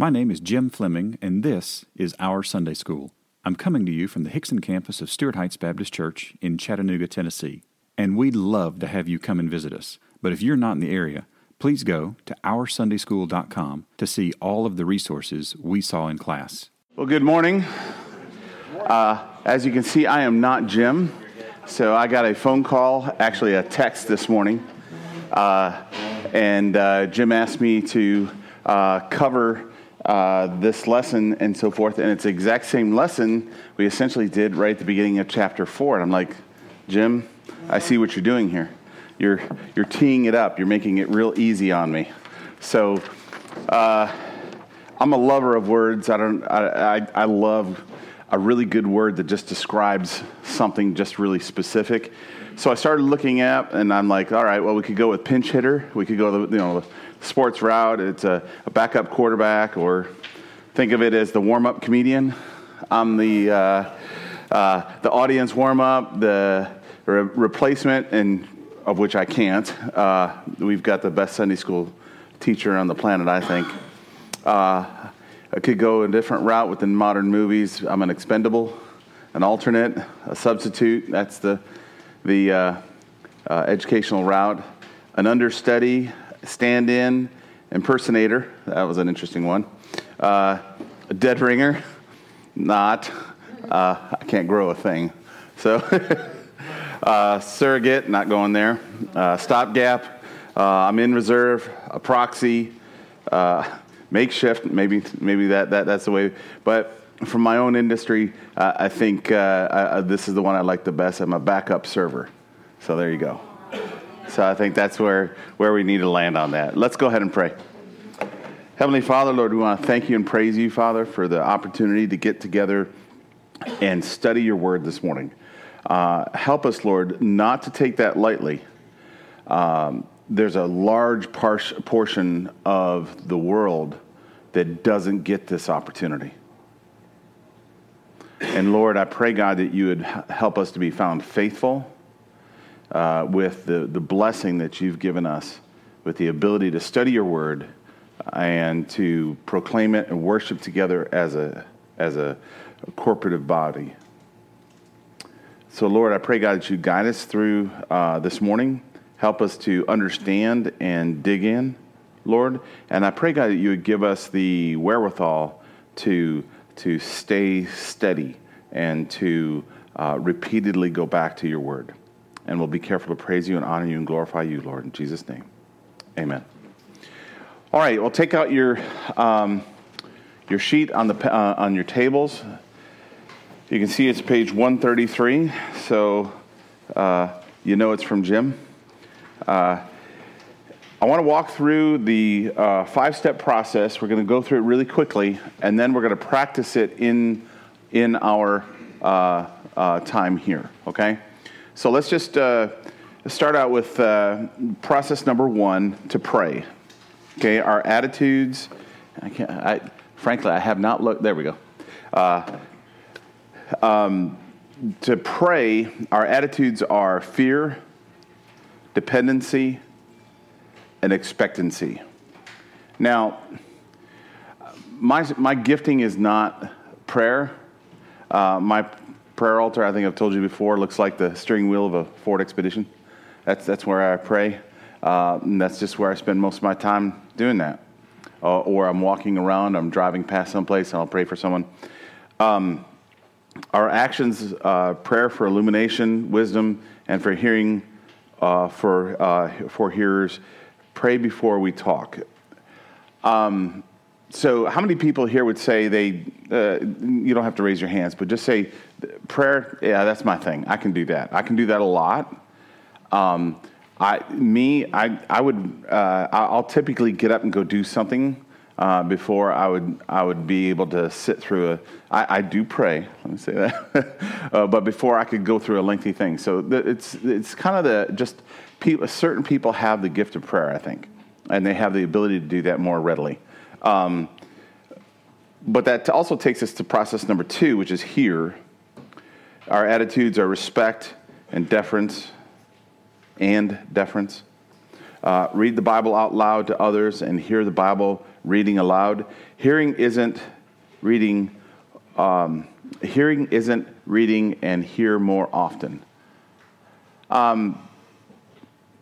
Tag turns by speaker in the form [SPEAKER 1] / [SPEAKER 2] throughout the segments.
[SPEAKER 1] My name is Jim Fleming, and this is Our Sunday School. I'm coming to you from the Hixson campus of Stuart Heights Baptist Church in Chattanooga, Tennessee. And we'd love to have you come and visit us. But if you're not in the area, please go to OurSundaySchool.com to see all of the resources we saw in class.
[SPEAKER 2] Well, good morning. Uh, as you can see, I am not Jim. So I got a phone call, actually a text this morning. Uh, and uh, Jim asked me to uh, cover uh, this lesson and so forth. And it's the exact same lesson we essentially did right at the beginning of chapter four. And I'm like, Jim, I see what you're doing here. You're, you're teeing it up, you're making it real easy on me. So uh, I'm a lover of words. I, don't, I, I, I love a really good word that just describes something just really specific. So I started looking at, and I'm like, all right, well, we could go with pinch hitter. We could go, the, you know, sports route. It's a, a backup quarterback, or think of it as the warm up comedian. I'm the, uh, uh, the audience warm up, the re- replacement, and of which I can't. Uh, we've got the best Sunday school teacher on the planet, I think. Uh, I could go a different route within modern movies. I'm an expendable, an alternate, a substitute. That's the, the uh, uh, educational route. An understudy, stand in, impersonator. That was an interesting one. Uh, a dead ringer. Not. Uh, I can't grow a thing. So, uh, surrogate, not going there. Uh, stopgap. Uh, I'm in reserve. A proxy. Uh, makeshift. Maybe, maybe that, that, that's the way. But from my own industry, I think I, this is the one I like the best. I'm a backup server. So there you go. So I think that's where, where we need to land on that. Let's go ahead and pray. Heavenly Father, Lord, we want to thank you and praise you, Father, for the opportunity to get together and study your word this morning. Uh, help us, Lord, not to take that lightly. Um, there's a large par- portion of the world that doesn't get this opportunity. And Lord, I pray, God, that you would help us to be found faithful uh, with the, the blessing that you've given us, with the ability to study your word and to proclaim it and worship together as a, as a, a corporative body. So, Lord, I pray, God, that you guide us through uh, this morning. Help us to understand and dig in, Lord. And I pray, God, that you would give us the wherewithal to, to stay steady and to uh, repeatedly go back to your word and we'll be careful to praise you and honor you and glorify you, Lord, in Jesus' name. Amen. All right, well, take out your, um, your sheet on, the, uh, on your tables. You can see it's page 133, so uh, you know it's from Jim. Uh, I want to walk through the uh, five step process. We're going to go through it really quickly, and then we're going to practice it in, in our uh, uh, time here, okay? So let's just uh, start out with uh, process number one to pray. Okay, our attitudes. I can't. I, frankly, I have not looked. There we go. Uh, um, to pray, our attitudes are fear, dependency, and expectancy. Now, my, my gifting is not prayer. Uh, my prayer altar, I think I've told you before, looks like the steering wheel of a Ford Expedition. That's, that's where I pray. Uh, and that's just where I spend most of my time doing that. Uh, or I'm walking around, I'm driving past someplace, and I'll pray for someone. Um, our actions, uh, prayer for illumination, wisdom, and for hearing uh, for, uh, for hearers, pray before we talk. Um, so, how many people here would say they, uh, you don't have to raise your hands, but just say, prayer, yeah, that's my thing. I can do that. I can do that a lot. Um, I, me, I, I would, uh, I'll typically get up and go do something uh, before I would, I would be able to sit through a. I, I do pray. Let me say that. uh, but before I could go through a lengthy thing, so it's, it's kind of the just people. Certain people have the gift of prayer, I think, and they have the ability to do that more readily. Um, but that also takes us to process number two, which is here. Our attitudes are respect and deference and deference. uh, read the Bible out loud to others and hear the Bible reading aloud. Hearing isn't reading. Um, hearing isn't reading and hear more often. Um,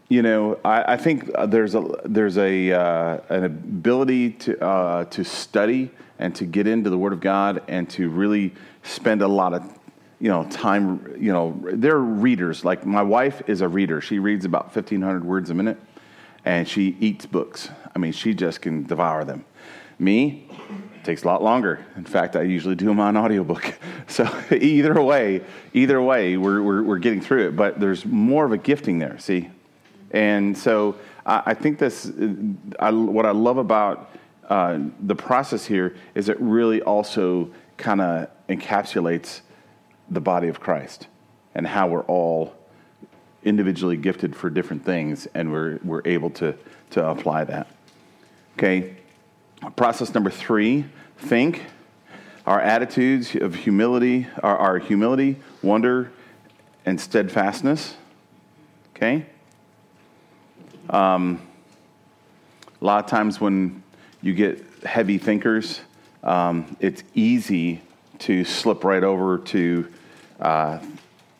[SPEAKER 2] you know, I, I think there's a there's a uh, an ability to uh, to study and to get into the Word of God and to really spend a lot of you know time. You know, they're readers. Like my wife is a reader. She reads about fifteen hundred words a minute, and she eats books. I mean, she just can devour them. Me, takes a lot longer. In fact, I usually do them on audiobook. So either way, either way, we're, we're, we're, getting through it. But there's more of a gifting there, see? And so I, I think this, I, what I love about uh, the process here is it really also kind of encapsulates the body of Christ and how we're all individually gifted for different things and we're, we're able to, to apply that. Okay, process number three think. Our attitudes of humility are our humility, wonder, and steadfastness. Okay? Um, a lot of times when you get heavy thinkers, um, it's easy to slip right over to uh,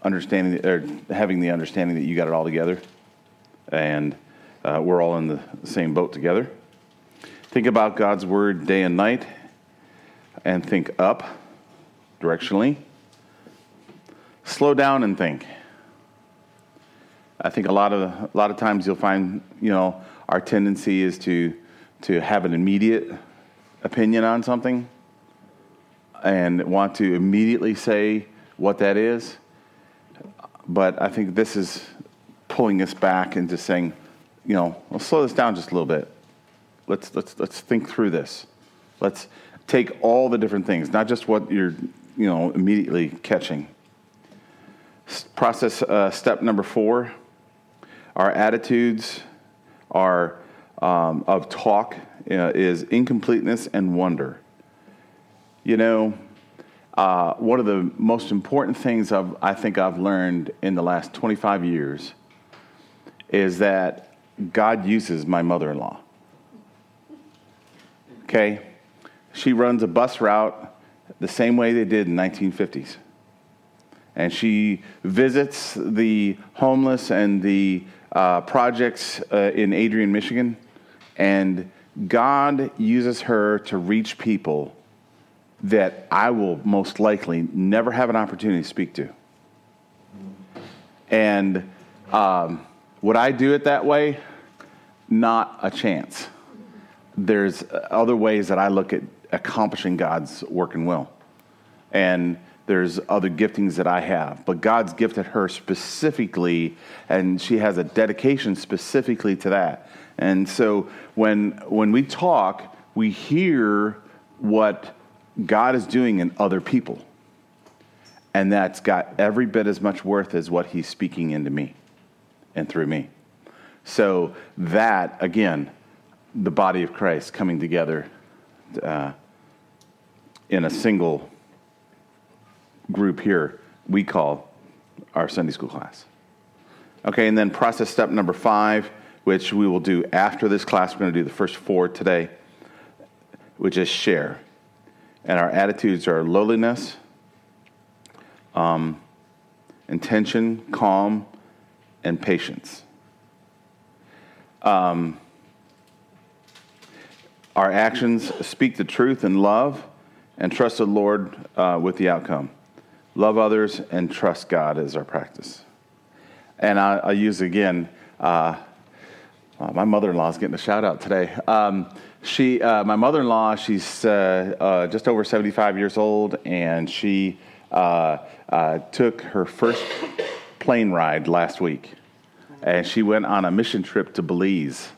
[SPEAKER 2] understanding or having the understanding that you got it all together, and uh, we're all in the same boat together. Think about God's word day and night and think up directionally. Slow down and think. I think a lot of a lot of times you'll find, you know, our tendency is to to have an immediate opinion on something and want to immediately say what that is. But I think this is pulling us back into saying, you know, let's slow this down just a little bit. Let's let's let's think through this. Let's take all the different things, not just what you're, you know, immediately catching. Process uh, step number four our attitudes are um, of talk uh, is incompleteness and wonder. You know, uh, one of the most important things I've, I think I've learned in the last 25 years is that God uses my mother in law. Okay? She runs a bus route the same way they did in 1950s. And she visits the homeless and the uh, projects uh, in Adrian, Michigan. And God uses her to reach people that I will most likely never have an opportunity to speak to. And um, would I do it that way? Not a chance. There's other ways that I look at accomplishing God's work and will. And there's other giftings that I have, but God's gifted her specifically, and she has a dedication specifically to that. And so when, when we talk, we hear what God is doing in other people. And that's got every bit as much worth as what He's speaking into me and through me. So, that, again, the body of Christ coming together uh, in a single group here we call our Sunday school class. Okay, and then process step number five, which we will do after this class. We're going to do the first four today, which is share. And our attitudes are lowliness, um, intention, calm, and patience. Um, our actions speak the truth in love and trust the Lord uh, with the outcome. Love others and trust God is our practice. And I, will use again, uh, uh, my mother in law is getting a shout out today. Um, she, uh, my mother in law, she's uh, uh, just over 75 years old, and she uh, took her first plane ride last week. And she went on a mission trip to Belize.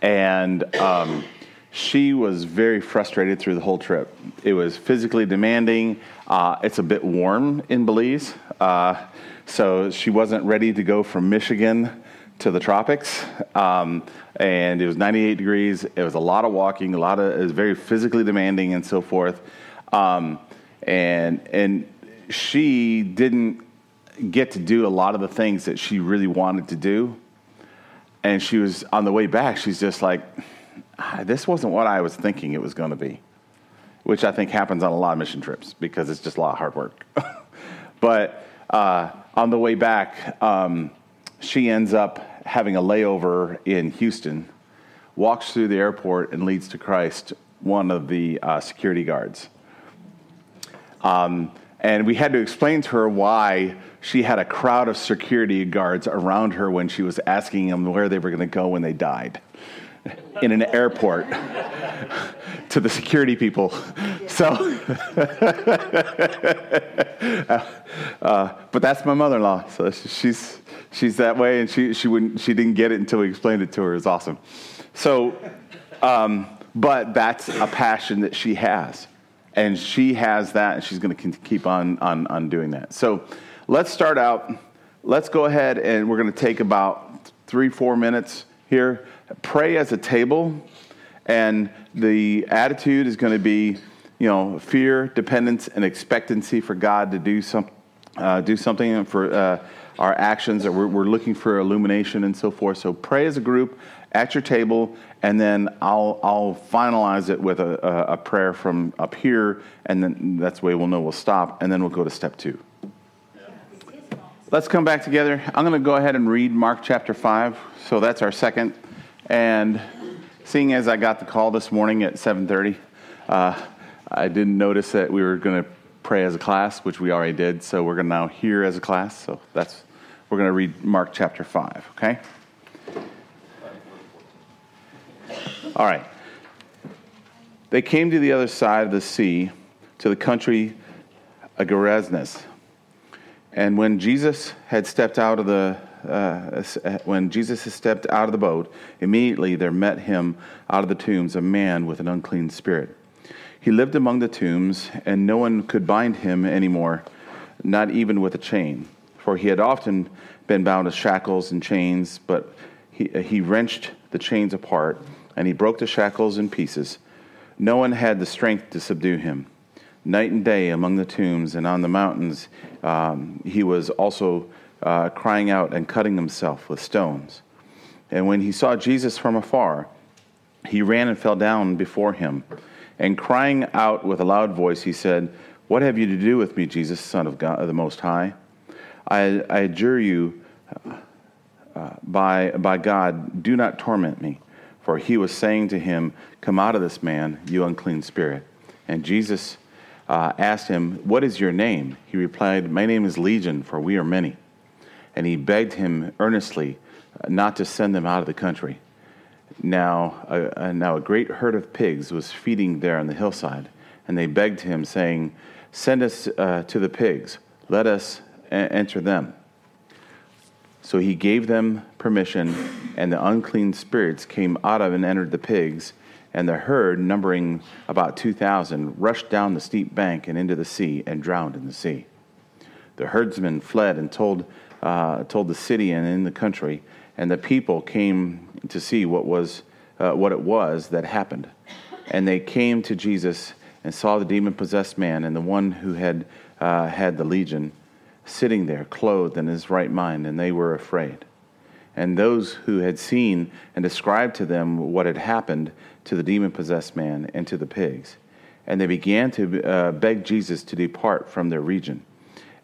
[SPEAKER 2] And um, she was very frustrated through the whole trip. It was physically demanding. Uh, it's a bit warm in Belize, uh, so she wasn't ready to go from Michigan to the tropics. Um, and it was 98 degrees. It was a lot of walking, a lot of it was very physically demanding, and so forth. Um, and and she didn't get to do a lot of the things that she really wanted to do. and she was on the way back, she's just like, ah, this wasn't what I was thinking it was going to be, which I think happens on a lot of mission trips because it's just a lot of hard work. but uh, on the way back, um, she ends up having a layover in Houston, walks through the airport, and leads to Christ one of the uh, security guards. Um, and we had to explain to her why she had a crowd of security guards around her when she was asking them where they were going to go when they died in an airport to the security people. So, uh, but that's my mother-in-law. So she's she's that way, and she she wouldn't she didn't get it until we explained it to her. It's awesome. So, um, but that's a passion that she has, and she has that, and she's going to keep on on on doing that. So, let's start out. Let's go ahead, and we're going to take about three four minutes here. Pray as a table, and the attitude is going to be, you know, fear, dependence, and expectancy for God to do some uh, do something for. Uh, our actions, that we're, we're looking for illumination and so forth. So pray as a group at your table, and then I'll, I'll finalize it with a, a, prayer from up here, and then that's the way we'll know we'll stop, and then we'll go to step two. Let's come back together. I'm going to go ahead and read Mark chapter 5. So that's our second. And seeing as I got the call this morning at 7:30, uh, I didn't notice that we were going to pray as a class, which we already did. So we're going to now hear as a class. So that's we're going to read Mark chapter 5, okay? All right. They came to the other side of the sea, to the country of Gerasenes. And when Jesus had stepped out of the uh, when Jesus had stepped out of the boat, immediately there met him out of the tombs a man with an unclean spirit. He lived among the tombs, and no one could bind him anymore, not even with a chain for he had often been bound with shackles and chains, but he, he wrenched the chains apart, and he broke the shackles in pieces. No one had the strength to subdue him. Night and day among the tombs and on the mountains, um, he was also uh, crying out and cutting himself with stones. And when he saw Jesus from afar, he ran and fell down before him. And crying out with a loud voice, he said, What have you to do with me, Jesus, Son of God, the Most High? I, I adjure you uh, by, by God, do not torment me. For he was saying to him, Come out of this man, you unclean spirit. And Jesus uh, asked him, What is your name? He replied, My name is Legion, for we are many. And he begged him earnestly uh, not to send them out of the country. Now, now a great herd of pigs was feeding there on the hillside, and they begged him, saying, Send us uh, to the pigs. Let us enter them. So he gave them permission, and the unclean spirits came out of and entered the pigs, and the herd, numbering about 2,000, rushed down the steep bank and into the sea and drowned in the sea. The herdsmen fled and told, uh, told the city and in the country, and the people came to see what, was, uh, what it was that happened. And they came to Jesus and saw the demon possessed man and the one who had uh, had the legion sitting there, clothed in his right mind, and they were afraid. And those who had seen and described to them what had happened to the demon possessed man and to the pigs. And they began to uh, beg Jesus to depart from their region.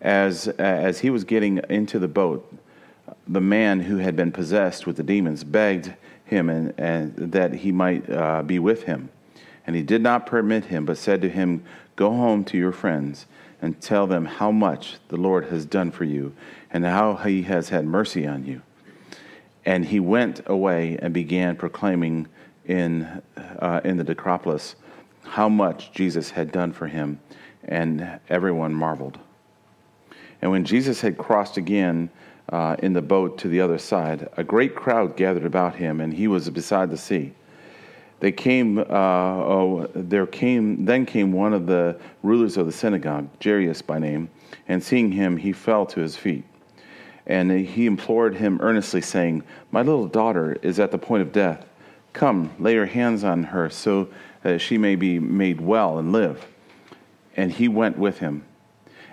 [SPEAKER 2] As, as he was getting into the boat, the man who had been possessed with the demons begged him and, and that he might uh, be with him. And he did not permit him, but said to him, Go home to your friends and tell them how much the Lord has done for you and how he has had mercy on you. And he went away and began proclaiming in, uh, in the Decapolis how much Jesus had done for him, and everyone marveled. And when Jesus had crossed again uh, in the boat to the other side, a great crowd gathered about him, and he was beside the sea. They came, uh, oh, there came, then came one of the rulers of the synagogue, Jairus by name, and seeing him, he fell to his feet. And he implored him earnestly, saying, My little daughter is at the point of death. Come, lay your hands on her so that she may be made well and live. And he went with him.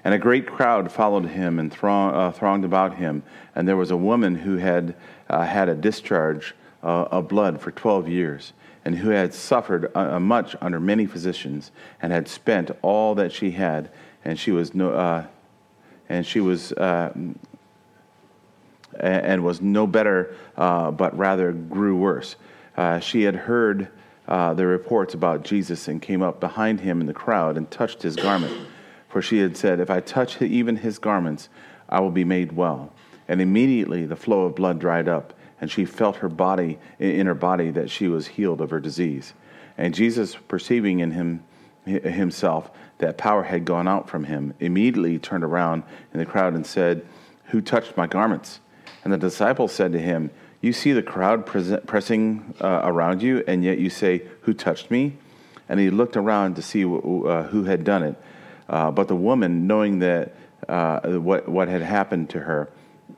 [SPEAKER 2] And a great crowd followed him and throng, uh, thronged about him. And there was a woman who had uh, had a discharge uh, of blood for 12 years, and who had suffered uh, much under many physicians, and had spent all that she had, and she was no, uh, and she was, uh, and was no better, but rather grew worse. she had heard the reports about Jesus, and came up behind him in the crowd and touched his garment for she had said, If I touch even his garments, I will be made well. And immediately the flow of blood dried up, and she felt her body in her body that she was healed of her disease. And Jesus, perceiving in him himself that power had gone out from him, immediately turned around in the crowd and said, Who touched my garments? And the disciples said to him, You see the crowd pressing uh, around you, and yet you say, Who touched me? And he looked around to see uh, who had done it. Uh, but the woman, knowing that uh, what, what had happened to her,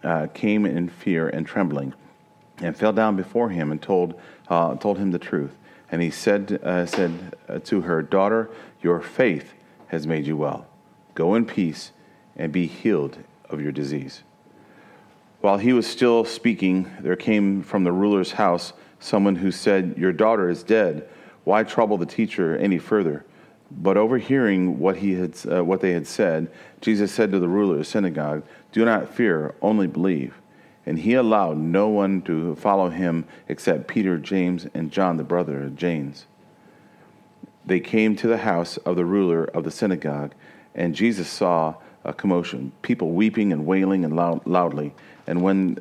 [SPEAKER 2] uh, came in fear and trembling, and fell down before him and told, uh, told him the truth. And he said, uh, said to her, Daughter, your faith has made you well. Go in peace and be healed of your disease. While he was still speaking, there came from the ruler's house someone who said, Your daughter is dead. Why trouble the teacher any further? But overhearing what, he had, uh, what they had said, Jesus said to the ruler of the synagogue, Do not fear, only believe. And he allowed no one to follow him except Peter, James, and John, the brother of James. They came to the house of the ruler of the synagogue, and Jesus saw a commotion, people weeping and wailing and loud, loudly. And when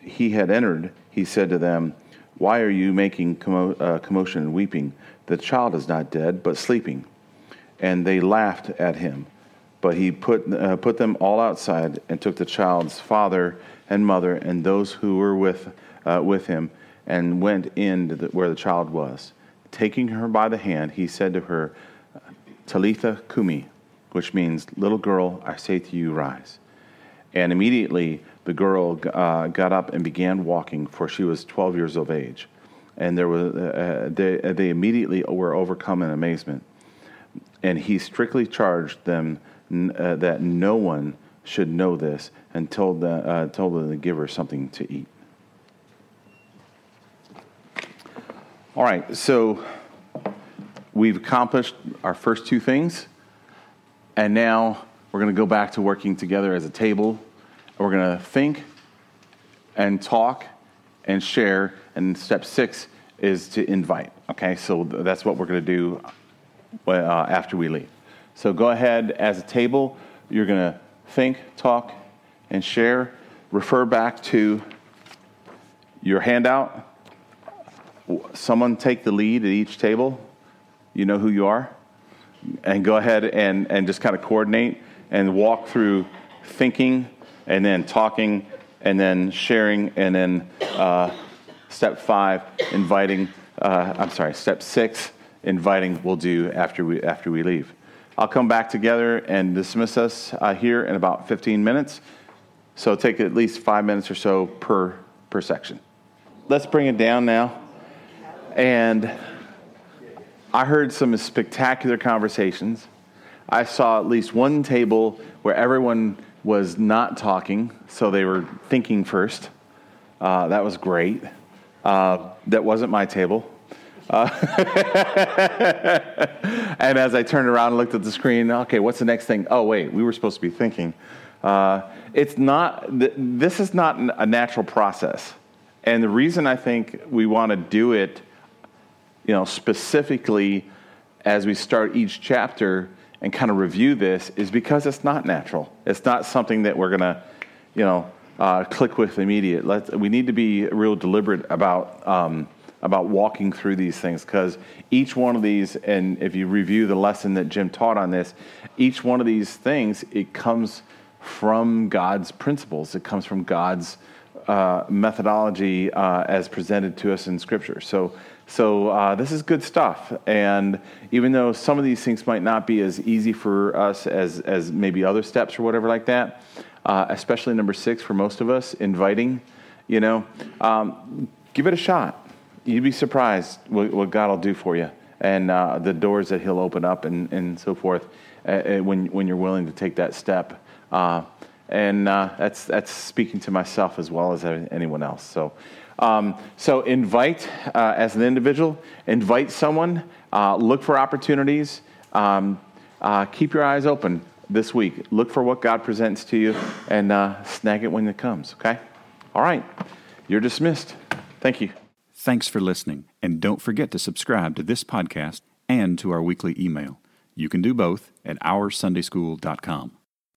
[SPEAKER 2] he had entered, he said to them, Why are you making commo- uh, commotion and weeping? The child is not dead, but sleeping. And they laughed at him. But he put, uh, put them all outside and took the child's father and mother and those who were with, uh, with him and went in the, where the child was. Taking her by the hand, he said to her, Talitha Kumi, which means, Little girl, I say to you, rise. And immediately the girl uh, got up and began walking, for she was 12 years of age and there was uh, they, they immediately were overcome in amazement. And he strictly charged them uh, that no one should know this and told, the, uh, told them to give her something to eat. All right, so we've accomplished our first two things, and now we're going to go back to working together as a table. We're going to think and talk and share. And step six is to invite. Okay, so that's what we're going to do uh, after we leave. So go ahead as a table. You're going to think, talk, and share. Refer back to your handout. Someone take the lead at each table. You know who you are. And go ahead and, and just kind of coordinate and walk through thinking and then talking and then sharing, and then uh, step five, inviting. Uh, I'm sorry, step six, inviting. We'll do after we after we leave. I'll come back together and dismiss us uh, here in about 15 minutes. So take at least five minutes or so per per section. Let's bring it down now. And I heard some spectacular conversations. I saw at least one table where everyone was not talking, so they were thinking first. Uh, that was great. Uh, that wasn't my table. Uh, and as I turned around and looked at the screen, okay, what's the next thing? Oh, wait, we were supposed to be thinking. Uh, it's not, th- this is not a natural process. And the reason I think we want to do it, you know, specifically as we start each chapter and kind of review this is because it's not natural. It's not something that we're going to, you know, uh, click with immediate. Let's, we need to be real deliberate about um, about walking through these things because each one of these, and if you review the lesson that Jim taught on this, each one of these things it comes from God's principles. It comes from God's uh, methodology uh, as presented to us in Scripture. So so uh, this is good stuff. And even though some of these things might not be as easy for us as, as maybe other steps or whatever like that, uh, especially number six for most of us, inviting, you know, um, give it a shot. You'd be surprised what, what God will do for you and uh, the doors that He'll open up and, and so forth uh, uh, when, when you're willing to take that step. Uh, and that's, that's speaking to myself as well as anyone else. So, um, so invite uh, as an individual, invite someone, look for opportunities, um, keep your eyes open this week. Look for what God presents to you and snag it when it comes, okay? All right, you're dismissed. Thank you.
[SPEAKER 1] Thanks for listening, and don't forget to subscribe to this podcast and to our weekly email. You can do both at OurSundaySchool.com.